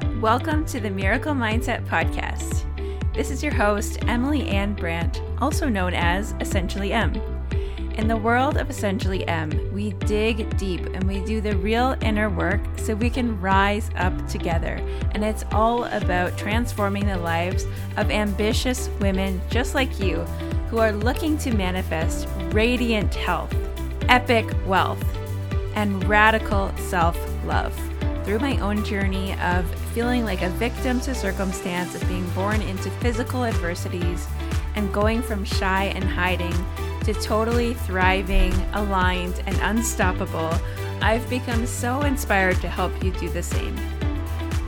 Welcome to the Miracle Mindset Podcast. This is your host, Emily Ann Brandt, also known as Essentially M. In the world of Essentially M, we dig deep and we do the real inner work so we can rise up together. And it's all about transforming the lives of ambitious women just like you who are looking to manifest radiant health, epic wealth, and radical self love. Through my own journey of feeling like a victim to circumstance, of being born into physical adversities, and going from shy and hiding to totally thriving, aligned, and unstoppable, I've become so inspired to help you do the same.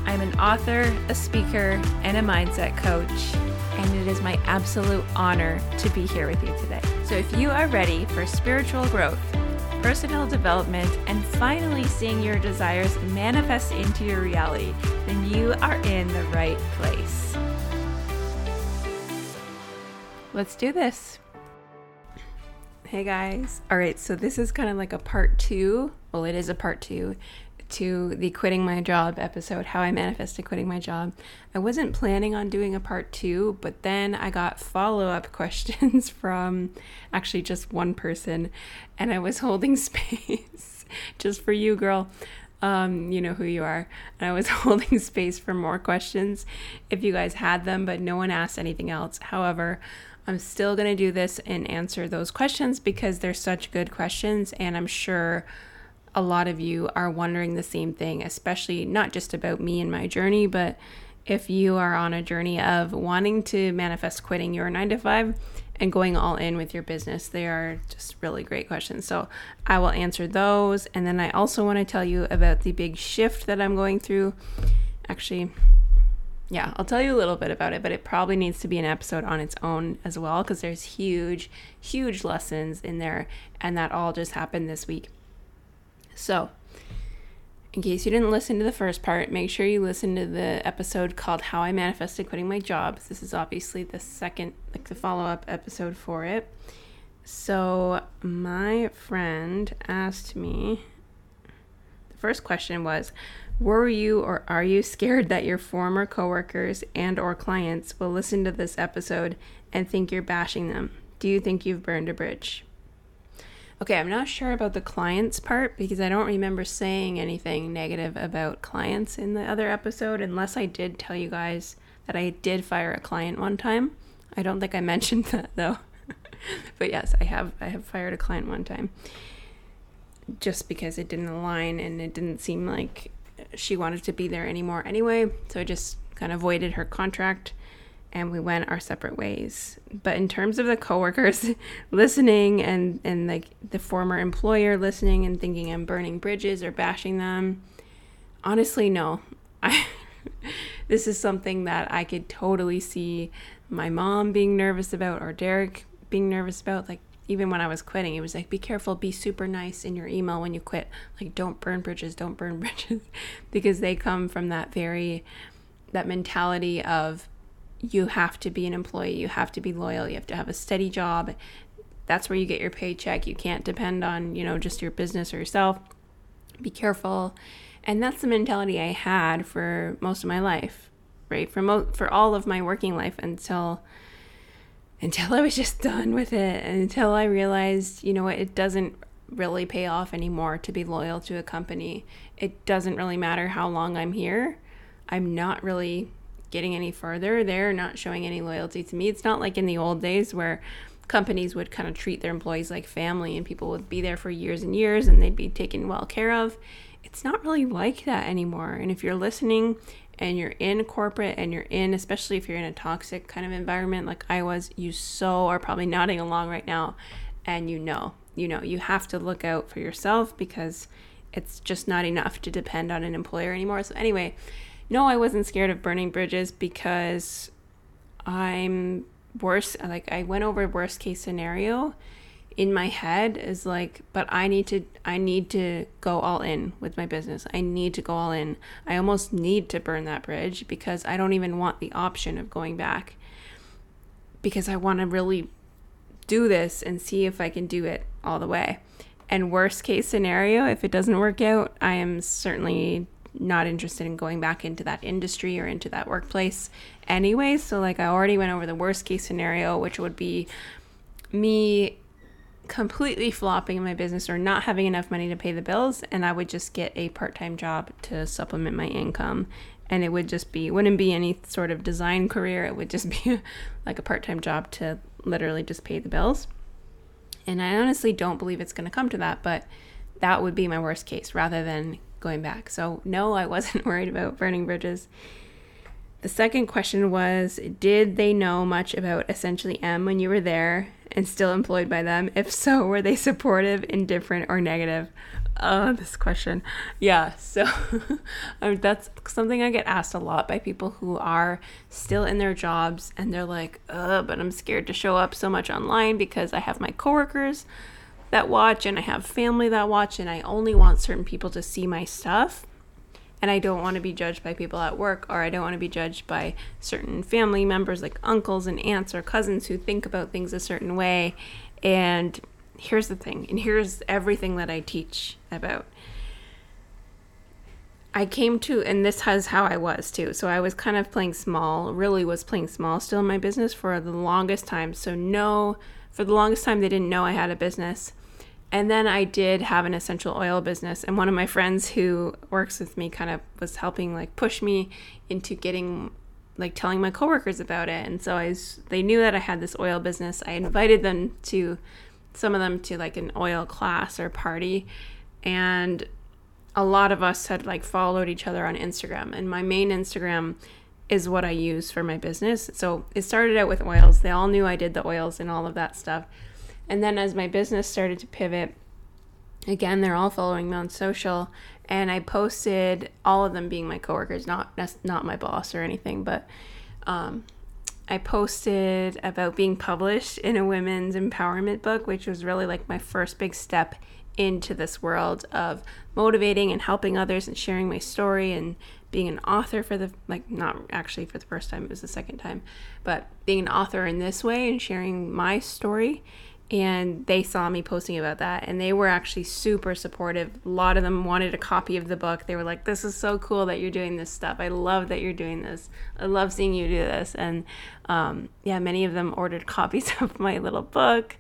I'm an author, a speaker, and a mindset coach, and it is my absolute honor to be here with you today. So, if you are ready for spiritual growth, personal development, and finally seeing your desires manifest into your reality, then you are in the right place. Let's do this. Hey guys. All right, so this is kind of like a part two. Well, it is a part two to the quitting my job episode, how I manifested quitting my job. I wasn't planning on doing a part two, but then I got follow up questions from actually just one person, and I was holding space just for you, girl. Um, you know who you are. And I was holding space for more questions if you guys had them, but no one asked anything else. However, I'm still going to do this and answer those questions because they're such good questions. And I'm sure a lot of you are wondering the same thing, especially not just about me and my journey, but if you are on a journey of wanting to manifest quitting your nine to five and going all in with your business, they are just really great questions. So I will answer those. And then I also want to tell you about the big shift that I'm going through. Actually, yeah, I'll tell you a little bit about it, but it probably needs to be an episode on its own as well because there's huge, huge lessons in there, and that all just happened this week. So, in case you didn't listen to the first part, make sure you listen to the episode called How I Manifested Quitting My Job. This is obviously the second, like the follow up episode for it. So, my friend asked me the first question was, were you or are you scared that your former coworkers and or clients will listen to this episode and think you're bashing them? Do you think you've burned a bridge? Okay, I'm not sure about the clients part because I don't remember saying anything negative about clients in the other episode unless I did tell you guys that I did fire a client one time. I don't think I mentioned that though. but yes, I have I have fired a client one time. Just because it didn't align and it didn't seem like she wanted to be there anymore anyway. So I just kind of voided her contract and we went our separate ways. But in terms of the coworkers listening and and like the former employer listening and thinking I'm burning bridges or bashing them, honestly no. I this is something that I could totally see my mom being nervous about or Derek being nervous about like even when I was quitting, it was like, be careful, be super nice in your email when you quit. Like, don't burn bridges, don't burn bridges, because they come from that very, that mentality of you have to be an employee, you have to be loyal, you have to have a steady job. That's where you get your paycheck. You can't depend on, you know, just your business or yourself. Be careful. And that's the mentality I had for most of my life, right? For mo- for all of my working life until until I was just done with it until I realized, you know what, it doesn't really pay off anymore to be loyal to a company. It doesn't really matter how long I'm here. I'm not really getting any further. They're not showing any loyalty to me. It's not like in the old days where companies would kind of treat their employees like family and people would be there for years and years and they'd be taken well care of. It's not really like that anymore. And if you're listening and you're in corporate and you're in, especially if you're in a toxic kind of environment like I was, you so are probably nodding along right now and you know, you know, you have to look out for yourself because it's just not enough to depend on an employer anymore. So, anyway, no, I wasn't scared of burning bridges because I'm worse. Like, I went over worst case scenario in my head is like but i need to i need to go all in with my business i need to go all in i almost need to burn that bridge because i don't even want the option of going back because i want to really do this and see if i can do it all the way and worst case scenario if it doesn't work out i am certainly not interested in going back into that industry or into that workplace anyway. So, like, I already went over the worst case scenario, which would be me completely flopping in my business or not having enough money to pay the bills and I would just get a part-time job to supplement my income. And it would just be wouldn't be any sort of design career. It would just be like a part-time job to literally just pay the bills. And I honestly don't believe it's going to come to that but that would be my worst case rather than going back so no I wasn't worried about burning bridges the second question was Did they know much about Essentially M when you were there and still employed by them? If so, were they supportive, indifferent, or negative? Oh, this question. Yeah, so um, that's something I get asked a lot by people who are still in their jobs and they're like, but I'm scared to show up so much online because I have my coworkers that watch and I have family that watch and I only want certain people to see my stuff and I don't want to be judged by people at work or I don't want to be judged by certain family members like uncles and aunts or cousins who think about things a certain way. And here's the thing, and here's everything that I teach about. I came to, and this has how I was too. So I was kind of playing small, really was playing small still in my business for the longest time. So, no, for the longest time, they didn't know I had a business. And then I did have an essential oil business, and one of my friends who works with me kind of was helping like push me into getting like telling my coworkers about it. And so I was, they knew that I had this oil business. I invited them to some of them to like an oil class or party, and a lot of us had like followed each other on Instagram. And my main Instagram is what I use for my business. So it started out with oils. They all knew I did the oils and all of that stuff. And then as my business started to pivot, again, they're all following me on social, and I posted all of them being my coworkers, not not my boss or anything, but um, I posted about being published in a women's empowerment book, which was really like my first big step into this world of motivating and helping others and sharing my story and being an author for the like not actually for the first time it was the second time but being an author in this way and sharing my story and they saw me posting about that and they were actually super supportive. A lot of them wanted a copy of the book. They were like this is so cool that you're doing this stuff. I love that you're doing this. I love seeing you do this. And um, yeah many of them ordered copies of my little book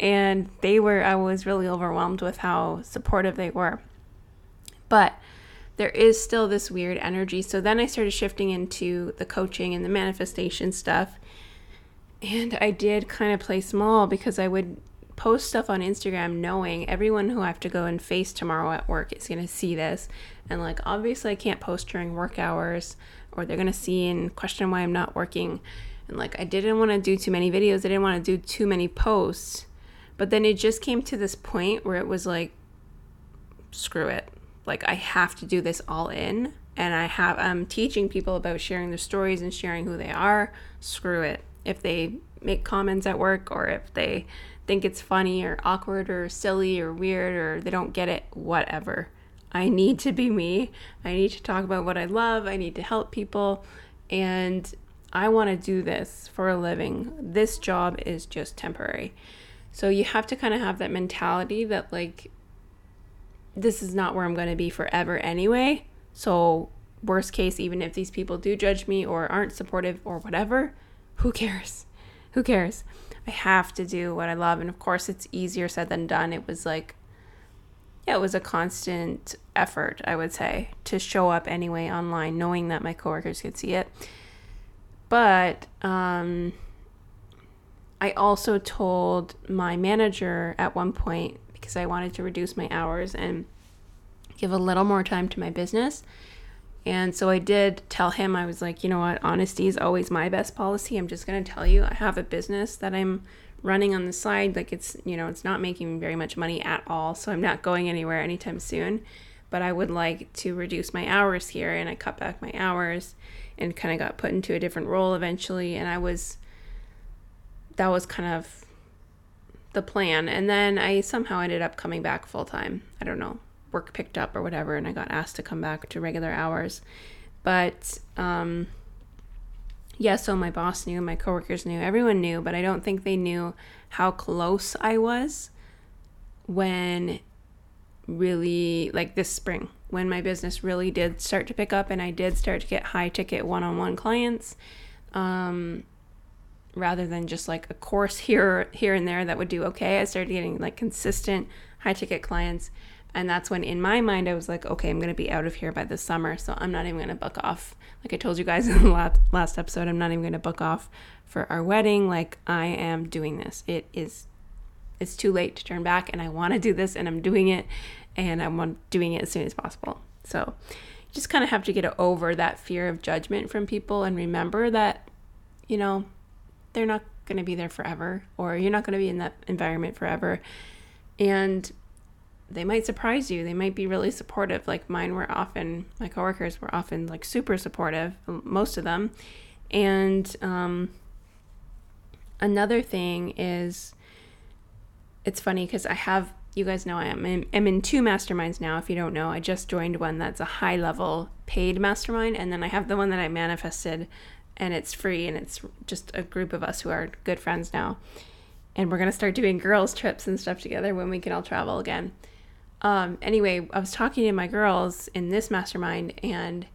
and they were i was really overwhelmed with how supportive they were. But there is still this weird energy. So then i started shifting into the coaching and the manifestation stuff and I did kind of play small because I would post stuff on Instagram knowing everyone who I have to go and face tomorrow at work is going to see this. And like, obviously, I can't post during work hours or they're going to see and question why I'm not working. And like, I didn't want to do too many videos, I didn't want to do too many posts. But then it just came to this point where it was like, screw it. Like, I have to do this all in. And I have, I'm teaching people about sharing their stories and sharing who they are. Screw it if they make comments at work or if they think it's funny or awkward or silly or weird or they don't get it, whatever. I need to be me. I need to talk about what I love. I need to help people. And I want to do this for a living. This job is just temporary. So you have to kind of have that mentality that, like, this is not where I'm going to be forever anyway. So, worst case, even if these people do judge me or aren't supportive or whatever, who cares? Who cares? I have to do what I love. And of course, it's easier said than done. It was like, yeah, it was a constant effort, I would say, to show up anyway online, knowing that my coworkers could see it. But um, I also told my manager at one point, because I wanted to reduce my hours and give a little more time to my business, and so I did tell him, I was like, you know what, honesty is always my best policy. I'm just going to tell you, I have a business that I'm running on the side. Like it's, you know, it's not making very much money at all. So I'm not going anywhere anytime soon. But I would like to reduce my hours here. And I cut back my hours and kind of got put into a different role eventually. And I was, that was kind of the plan. And then I somehow ended up coming back full time. I don't know work picked up or whatever, and I got asked to come back to regular hours. But um, yeah, so my boss knew, my coworkers knew, everyone knew, but I don't think they knew how close I was when really like this spring when my business really did start to pick up and I did start to get high ticket one on one clients, um, rather than just like a course here here and there that would do okay, I started getting like consistent high ticket clients. And that's when in my mind I was like, okay, I'm gonna be out of here by the summer, so I'm not even gonna book off. Like I told you guys in the last episode, I'm not even gonna book off for our wedding. Like I am doing this. It is it's too late to turn back and I want to do this and I'm doing it and I'm doing it as soon as possible. So you just kind of have to get over that fear of judgment from people and remember that, you know, they're not going to be there forever or you're not going to be in that environment forever. And they might surprise you. They might be really supportive. Like mine were often, my coworkers were often like super supportive, most of them. And um, another thing is, it's funny because I have you guys know I am in, I'm in two masterminds now. If you don't know, I just joined one that's a high level paid mastermind, and then I have the one that I manifested, and it's free, and it's just a group of us who are good friends now, and we're gonna start doing girls trips and stuff together when we can all travel again. Um, anyway, I was talking to my girls in this mastermind, and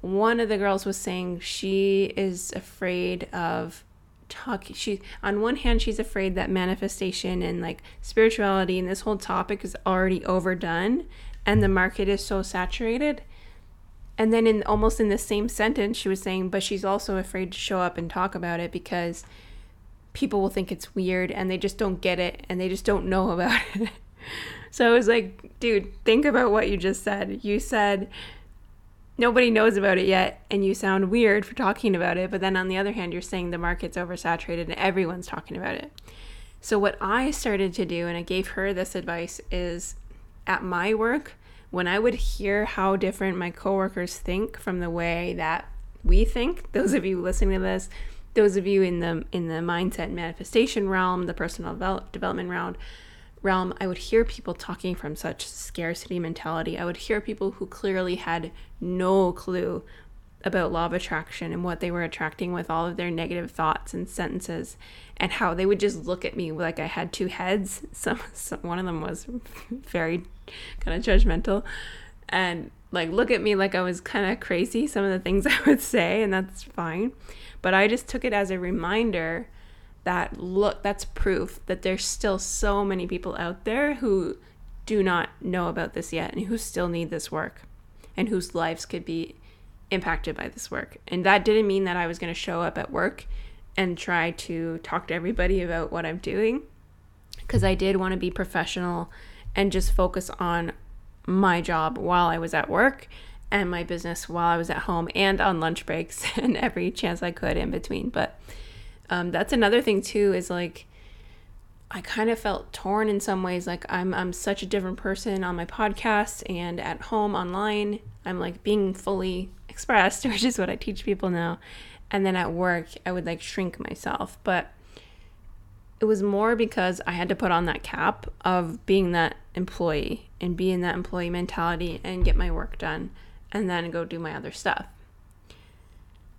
one of the girls was saying she is afraid of talking. she on one hand she's afraid that manifestation and like spirituality and this whole topic is already overdone and the market is so saturated and then in almost in the same sentence she was saying but she's also afraid to show up and talk about it because people will think it's weird and they just don't get it and they just don't know about it so i was like dude think about what you just said. You said nobody knows about it yet and you sound weird for talking about it but then on the other hand you're saying the market's oversaturated and everyone's talking about it. So what i started to do and i gave her this advice is at my work when i would hear how different my coworkers think from the way that we think those of you listening to this those of you in the in the mindset manifestation realm the personal develop, development realm realm, I would hear people talking from such scarcity mentality. I would hear people who clearly had no clue about law of attraction and what they were attracting with all of their negative thoughts and sentences and how they would just look at me like I had two heads. Some, some one of them was very kind of judgmental and like look at me like I was kind of crazy some of the things I would say and that's fine. But I just took it as a reminder that look that's proof that there's still so many people out there who do not know about this yet and who still need this work and whose lives could be impacted by this work. And that didn't mean that I was going to show up at work and try to talk to everybody about what I'm doing because I did want to be professional and just focus on my job while I was at work and my business while I was at home and on lunch breaks and every chance I could in between. But um, that's another thing too is like I kind of felt torn in some ways. Like I'm I'm such a different person on my podcast and at home online. I'm like being fully expressed, which is what I teach people now. And then at work, I would like shrink myself. But it was more because I had to put on that cap of being that employee and be in that employee mentality and get my work done and then go do my other stuff.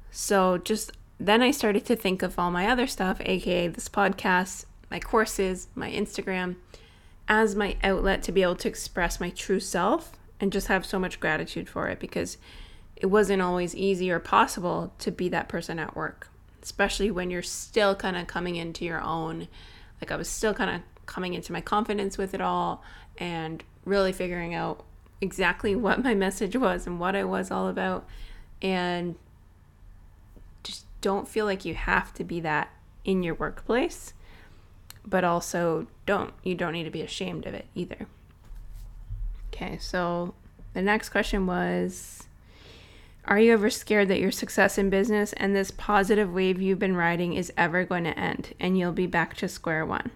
So just then I started to think of all my other stuff, aka this podcast, my courses, my Instagram, as my outlet to be able to express my true self and just have so much gratitude for it because it wasn't always easy or possible to be that person at work, especially when you're still kind of coming into your own. Like I was still kind of coming into my confidence with it all and really figuring out exactly what my message was and what I was all about. And don't feel like you have to be that in your workplace, but also don't. You don't need to be ashamed of it either. Okay, so the next question was Are you ever scared that your success in business and this positive wave you've been riding is ever going to end and you'll be back to square one?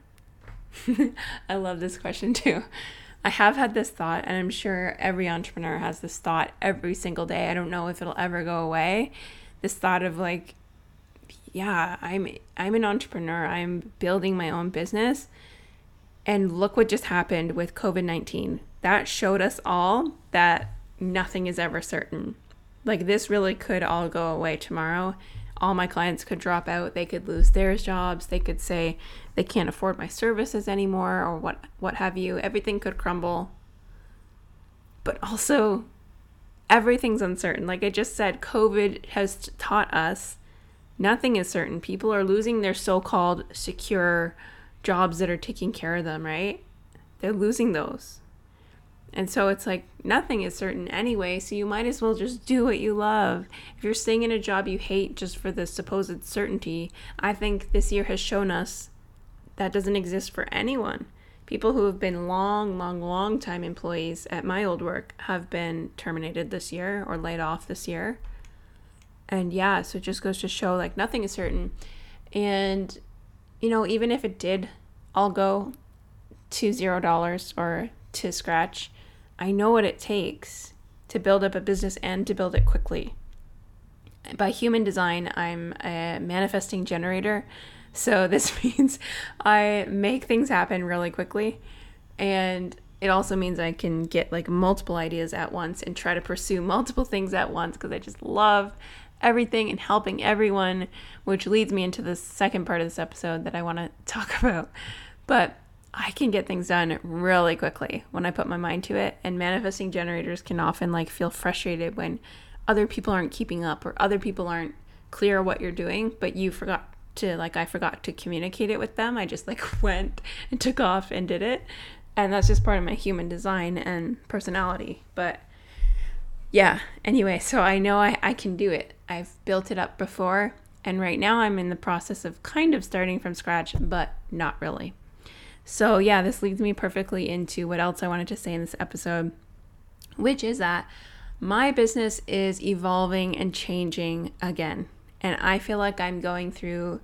I love this question too. I have had this thought, and I'm sure every entrepreneur has this thought every single day. I don't know if it'll ever go away. This thought of like, yeah, I'm I'm an entrepreneur. I'm building my own business. And look what just happened with COVID-19. That showed us all that nothing is ever certain. Like this really could all go away tomorrow. All my clients could drop out. They could lose their jobs. They could say they can't afford my services anymore or what what have you. Everything could crumble but also everything's uncertain. Like I just said, COVID has taught us nothing is certain. People are losing their so called secure jobs that are taking care of them, right? They're losing those. And so it's like nothing is certain anyway, so you might as well just do what you love. If you're staying in a job you hate just for the supposed certainty, I think this year has shown us that doesn't exist for anyone. People who have been long, long, long time employees at my old work have been terminated this year or laid off this year. And yeah, so it just goes to show like nothing is certain. And, you know, even if it did all go to zero dollars or to scratch, I know what it takes to build up a business and to build it quickly. By human design, I'm a manifesting generator. So this means I make things happen really quickly. And it also means I can get like multiple ideas at once and try to pursue multiple things at once because I just love everything and helping everyone, which leads me into the second part of this episode that I want to talk about. But I can get things done really quickly when I put my mind to it. And manifesting generators can often like feel frustrated when other people aren't keeping up or other people aren't clear what you're doing, but you forgot to like I forgot to communicate it with them. I just like went and took off and did it. And that's just part of my human design and personality. But yeah, anyway, so I know I, I can do it. I've built it up before, and right now I'm in the process of kind of starting from scratch, but not really. So, yeah, this leads me perfectly into what else I wanted to say in this episode, which is that my business is evolving and changing again. And I feel like I'm going through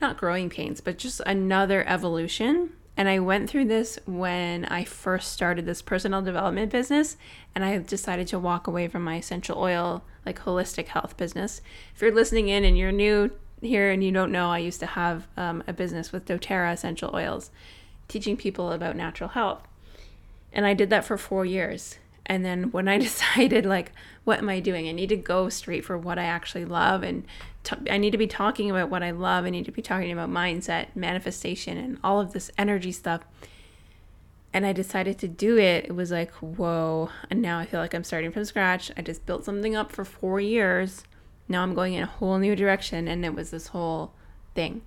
not growing pains, but just another evolution. And I went through this when I first started this personal development business, and I decided to walk away from my essential oil, like holistic health business. If you're listening in and you're new here and you don't know, I used to have um, a business with doTERRA essential oils, teaching people about natural health. And I did that for four years. And then when I decided, like, what am I doing? I need to go straight for what I actually love. And t- I need to be talking about what I love. I need to be talking about mindset, manifestation, and all of this energy stuff. And I decided to do it. It was like, whoa. And now I feel like I'm starting from scratch. I just built something up for four years now I'm going in a whole new direction. And it was this whole thing.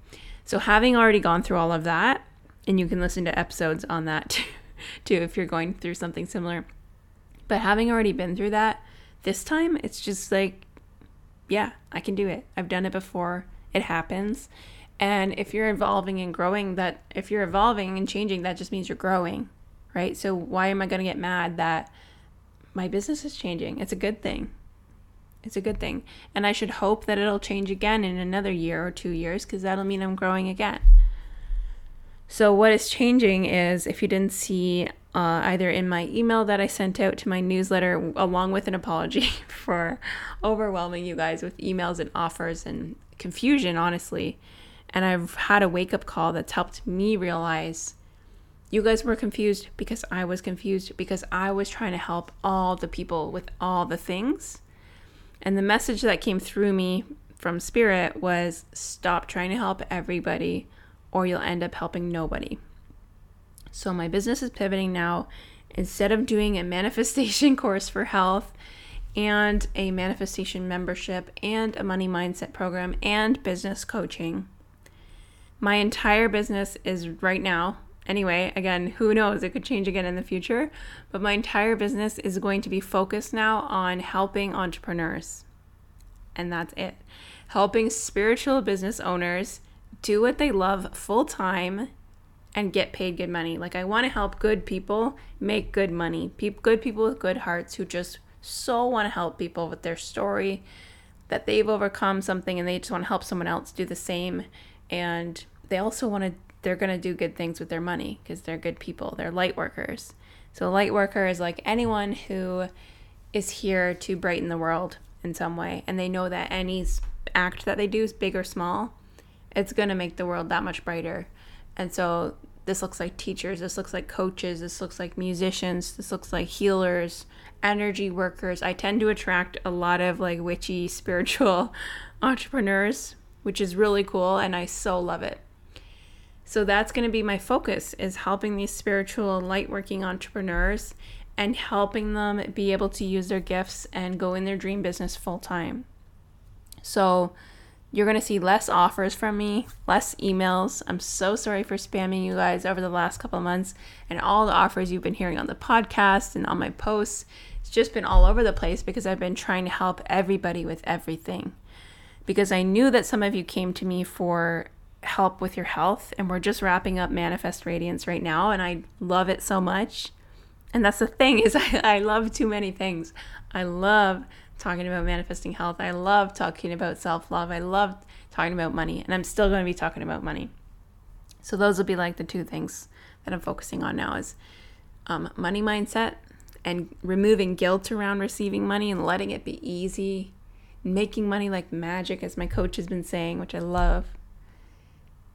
So, having already gone through all of that, and you can listen to episodes on that too, too if you're going through something similar. But having already been through that, this time it's just like, yeah, I can do it. I've done it before. It happens. And if you're evolving and growing, that if you're evolving and changing, that just means you're growing, right? So why am I going to get mad that my business is changing? It's a good thing. It's a good thing. And I should hope that it'll change again in another year or two years because that'll mean I'm growing again. So, what is changing is if you didn't see uh, either in my email that I sent out to my newsletter, along with an apology for overwhelming you guys with emails and offers and confusion, honestly. And I've had a wake up call that's helped me realize you guys were confused because I was confused because I was trying to help all the people with all the things and the message that came through me from Spirit was stop trying to help everybody or you'll end up helping nobody. So my business is pivoting now. Instead of doing a manifestation course for health and a manifestation membership and a money mindset program and business coaching, my entire business is right now anyway, again, who knows? It could change again in the future. But my entire business is going to be focused now on helping entrepreneurs. And that's it. Helping spiritual business owners do what they love full time and get paid good money. Like, I want to help good people make good money. Pe- good people with good hearts who just so want to help people with their story that they've overcome something and they just want to help someone else do the same. And they also want to they're going to do good things with their money because they're good people. They're light workers. So, a light worker is like anyone who is here to brighten the world in some way. And they know that any act that they do is big or small, it's going to make the world that much brighter. And so, this looks like teachers, this looks like coaches, this looks like musicians, this looks like healers, energy workers. I tend to attract a lot of like witchy spiritual entrepreneurs, which is really cool. And I so love it. So that's going to be my focus is helping these spiritual light working entrepreneurs and helping them be able to use their gifts and go in their dream business full time. So, you're going to see less offers from me, less emails. I'm so sorry for spamming you guys over the last couple of months and all the offers you've been hearing on the podcast and on my posts. It's just been all over the place because I've been trying to help everybody with everything. Because I knew that some of you came to me for help with your health and we're just wrapping up Manifest Radiance right now and I love it so much. And that's the thing is I, I love too many things. I love talking about manifesting health. I love talking about self love. I love talking about money, and I'm still going to be talking about money. So those will be like the two things that I'm focusing on now is um, money mindset and removing guilt around receiving money and letting it be easy, making money like magic, as my coach has been saying, which I love.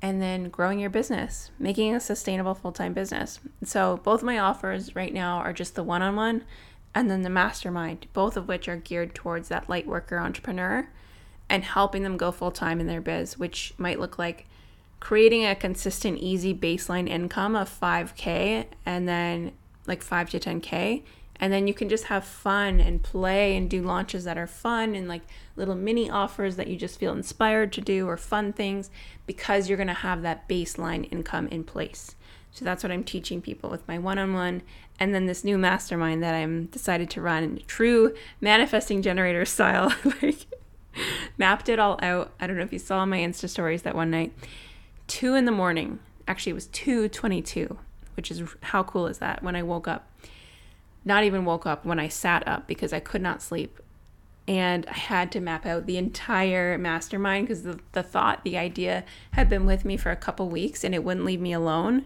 And then growing your business, making a sustainable full time business. So, both my offers right now are just the one on one and then the mastermind, both of which are geared towards that light worker entrepreneur and helping them go full time in their biz, which might look like creating a consistent, easy baseline income of 5K and then like 5 to 10K. And then you can just have fun and play and do launches that are fun and like little mini offers that you just feel inspired to do or fun things because you're going to have that baseline income in place. So that's what I'm teaching people with my one on one. And then this new mastermind that I'm decided to run in true manifesting generator style. like, mapped it all out. I don't know if you saw my Insta stories that one night. Two in the morning. Actually, it was 2:22, which is how cool is that? When I woke up, not even woke up when I sat up because I could not sleep, and I had to map out the entire mastermind because the the thought, the idea had been with me for a couple weeks, and it wouldn't leave me alone.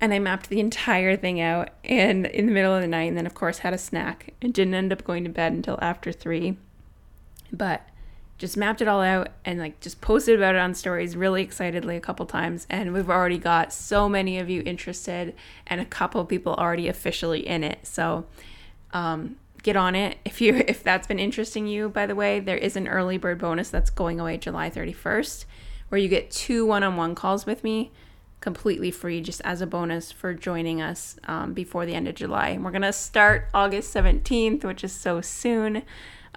And I mapped the entire thing out and in the middle of the night and then of course had a snack and didn't end up going to bed until after 3 but just mapped it all out and like just posted about it on stories really excitedly a couple times and we've already got so many of you interested and a couple people already officially in it so um, get on it if you if that's been interesting you by the way there is an early bird bonus that's going away july 31st where you get two one-on-one calls with me completely free just as a bonus for joining us um, before the end of July. And we're going to start August 17th, which is so soon.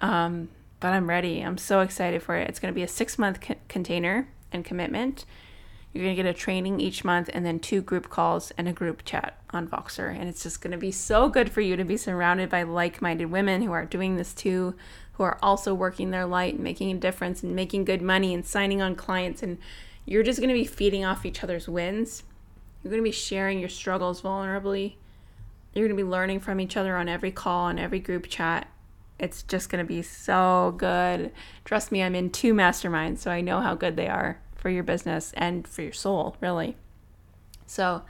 Um, but I'm ready. I'm so excited for it. It's going to be a six month co- container and commitment. You're going to get a training each month and then two group calls and a group chat on Voxer. And it's just going to be so good for you to be surrounded by like minded women who are doing this too, who are also working their light and making a difference and making good money and signing on clients and you're just going to be feeding off each other's wins. You're going to be sharing your struggles vulnerably. You're going to be learning from each other on every call, on every group chat. It's just going to be so good. Trust me, I'm in two masterminds, so I know how good they are for your business and for your soul, really. So,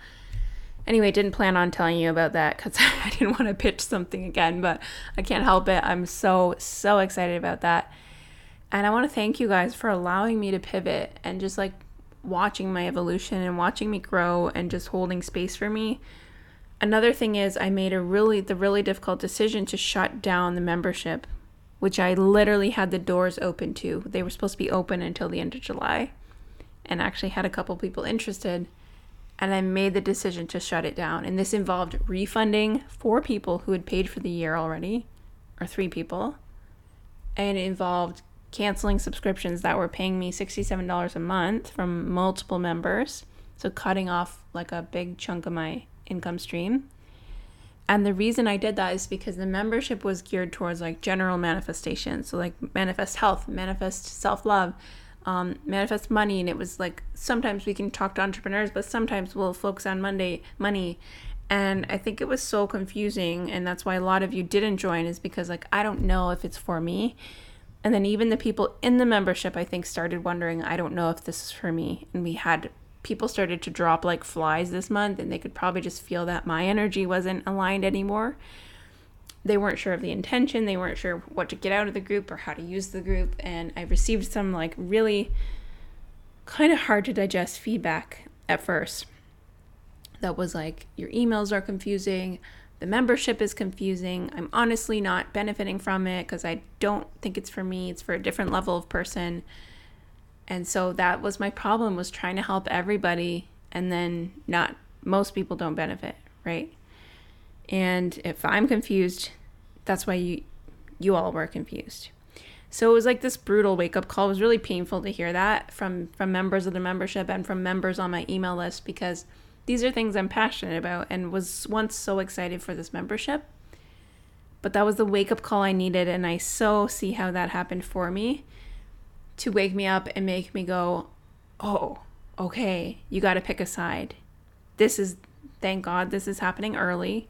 anyway, didn't plan on telling you about that because I didn't want to pitch something again, but I can't help it. I'm so, so excited about that. And I want to thank you guys for allowing me to pivot and just like watching my evolution and watching me grow and just holding space for me. Another thing is I made a really the really difficult decision to shut down the membership, which I literally had the doors open to. They were supposed to be open until the end of July and actually had a couple people interested and I made the decision to shut it down. And this involved refunding four people who had paid for the year already, or three people, and it involved canceling subscriptions that were paying me $67 a month from multiple members. So cutting off like a big chunk of my income stream. And the reason I did that is because the membership was geared towards like general manifestation. So, like, manifest health, manifest self love, um, manifest money. And it was like sometimes we can talk to entrepreneurs, but sometimes we'll focus on Monday money. And I think it was so confusing. And that's why a lot of you didn't join, is because, like, I don't know if it's for me. And then even the people in the membership, I think, started wondering, I don't know if this is for me. And we had people started to drop like flies this month, and they could probably just feel that my energy wasn't aligned anymore. They weren't sure of the intention, they weren't sure what to get out of the group or how to use the group. And I received some like really kind of hard to digest feedback at first that was like, your emails are confusing the membership is confusing. I'm honestly not benefiting from it because I don't think it's for me. It's for a different level of person. And so that was my problem was trying to help everybody and then not most people don't benefit, right? And if I'm confused, that's why you you all were confused. So it was like this brutal wake up call. It was really painful to hear that from from members of the membership and from members on my email list because these are things I'm passionate about and was once so excited for this membership. But that was the wake up call I needed and I so see how that happened for me to wake me up and make me go, "Oh, okay, you got to pick a side. This is thank God this is happening early.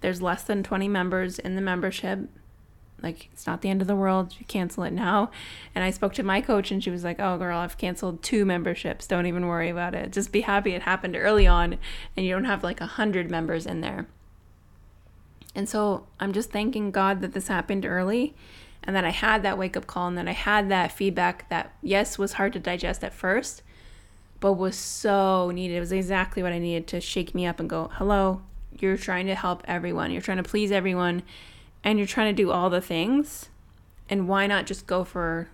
There's less than 20 members in the membership. Like, it's not the end of the world. You cancel it now. And I spoke to my coach, and she was like, Oh, girl, I've canceled two memberships. Don't even worry about it. Just be happy it happened early on, and you don't have like a 100 members in there. And so I'm just thanking God that this happened early and that I had that wake up call and that I had that feedback that, yes, was hard to digest at first, but was so needed. It was exactly what I needed to shake me up and go, Hello, you're trying to help everyone, you're trying to please everyone, and you're trying to do all the things. And why not just go for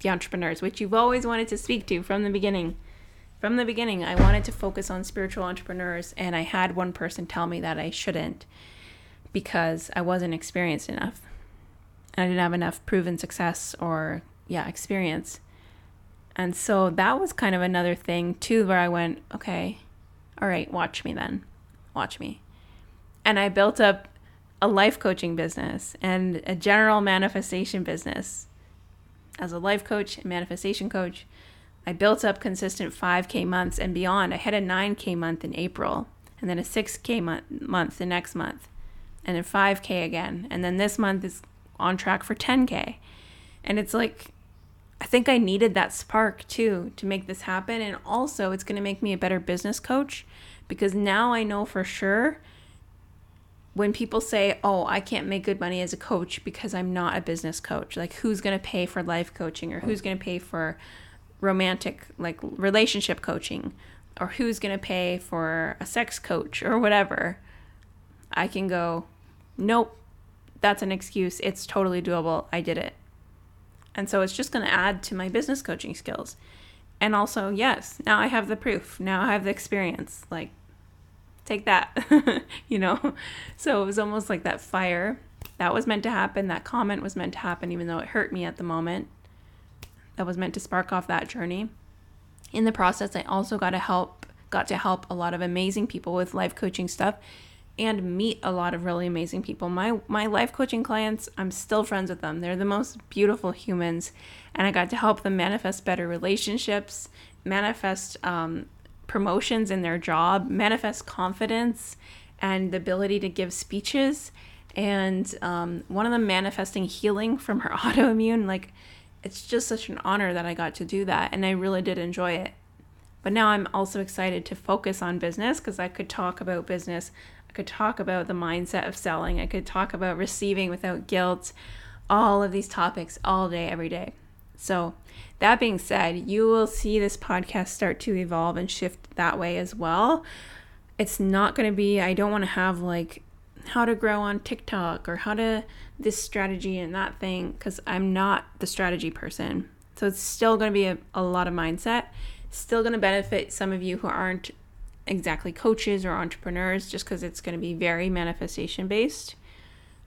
the entrepreneurs, which you've always wanted to speak to from the beginning? From the beginning, I wanted to focus on spiritual entrepreneurs, and I had one person tell me that I shouldn't because I wasn't experienced enough. And I didn't have enough proven success or, yeah, experience. And so that was kind of another thing, too, where I went, okay, all right, watch me then. Watch me and I built up a life coaching business and a general manifestation business. As a life coach and manifestation coach, I built up consistent 5K months and beyond. I had a 9K month in April, and then a 6K month, month the next month, and then 5K again. And then this month is on track for 10K. And it's like, I think I needed that spark too to make this happen. And also, it's going to make me a better business coach because now I know for sure when people say, "Oh, I can't make good money as a coach because I'm not a business coach." Like who's going to pay for life coaching or who's going to pay for romantic like relationship coaching or who's going to pay for a sex coach or whatever. I can go, "Nope. That's an excuse. It's totally doable. I did it." And so it's just going to add to my business coaching skills. And also, yes, now I have the proof. Now I have the experience. Like take that, you know? So it was almost like that fire that was meant to happen. That comment was meant to happen, even though it hurt me at the moment. That was meant to spark off that journey. In the process, I also got to help, got to help a lot of amazing people with life coaching stuff and meet a lot of really amazing people. My my life coaching clients, I'm still friends with them. They're the most beautiful humans, and I got to help them manifest better relationships, manifest um, promotions in their job, manifest confidence and the ability to give speeches. And um, one of them manifesting healing from her autoimmune. Like, it's just such an honor that I got to do that. And I really did enjoy it. But now I'm also excited to focus on business because I could talk about business. Could talk about the mindset of selling. I could talk about receiving without guilt. All of these topics all day, every day. So, that being said, you will see this podcast start to evolve and shift that way as well. It's not going to be, I don't want to have like how to grow on TikTok or how to this strategy and that thing because I'm not the strategy person. So, it's still going to be a, a lot of mindset, still going to benefit some of you who aren't exactly coaches or entrepreneurs just because it's going to be very manifestation based.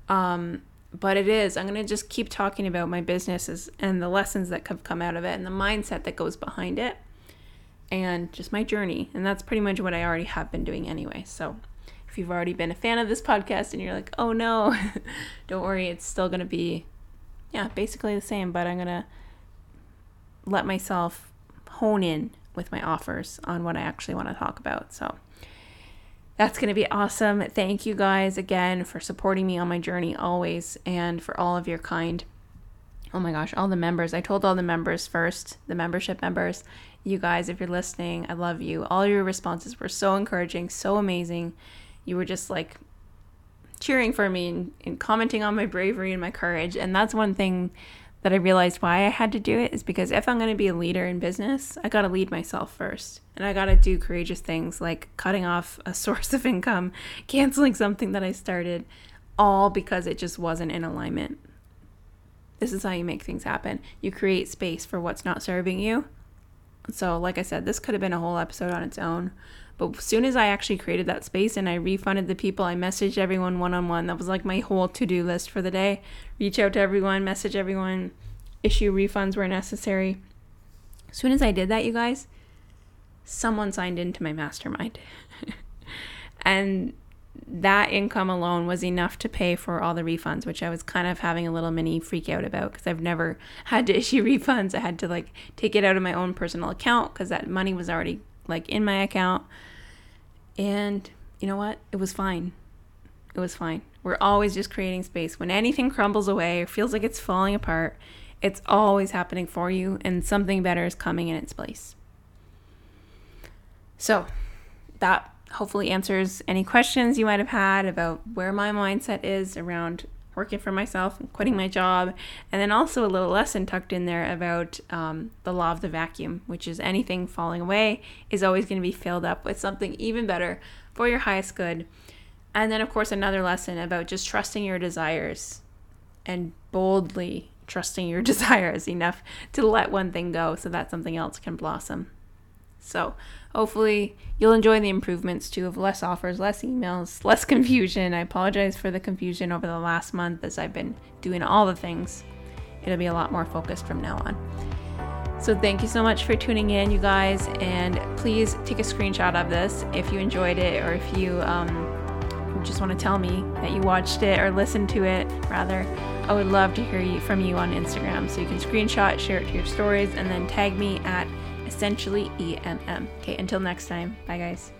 Um, but it is. I'm going to just keep talking about my businesses and the lessons that have come out of it and the mindset that goes behind it and just my journey. And that's pretty much what I already have been doing anyway. So if you've already been a fan of this podcast and you're like, oh no, don't worry, it's still going to be, yeah, basically the same, but I'm going to let myself hone in with my offers on what I actually want to talk about. So that's going to be awesome. Thank you guys again for supporting me on my journey always and for all of your kind. Oh my gosh, all the members. I told all the members first, the membership members, you guys, if you're listening, I love you. All your responses were so encouraging, so amazing. You were just like cheering for me and, and commenting on my bravery and my courage. And that's one thing that I realized why I had to do it is because if I'm going to be a leader in business, I got to lead myself first. And I got to do courageous things like cutting off a source of income, canceling something that I started, all because it just wasn't in alignment. This is how you make things happen. You create space for what's not serving you. So, like I said, this could have been a whole episode on its own, But as soon as I actually created that space and I refunded the people, I messaged everyone one on one. That was like my whole to do list for the day. Reach out to everyone, message everyone, issue refunds where necessary. As soon as I did that, you guys, someone signed into my mastermind. and that income alone was enough to pay for all the refunds, which I was kind of having a little mini freak out about because I've never had to issue refunds. I had to like take it out of my own personal account because that money was already like in my account. And you know what? It was fine. It was fine. We're always just creating space. When anything crumbles away or feels like it's falling apart, it's always happening for you and something better is coming in its place. So, that hopefully answers any questions you might have had about where my mindset is around working for myself and quitting my job. And then also a little lesson tucked in there about um, the law of the vacuum, which is anything falling away is always going to be filled up with something even better for your highest good. And then, of course, another lesson about just trusting your desires and boldly trusting your desires enough to let one thing go so that something else can blossom. So, hopefully, you'll enjoy the improvements too of less offers, less emails, less confusion. I apologize for the confusion over the last month as I've been doing all the things. It'll be a lot more focused from now on. So, thank you so much for tuning in, you guys. And please take a screenshot of this if you enjoyed it or if you um, just want to tell me that you watched it or listened to it, rather. I would love to hear from you on Instagram. So, you can screenshot, share it to your stories, and then tag me at essentially EMM. Okay, until next time. Bye, guys.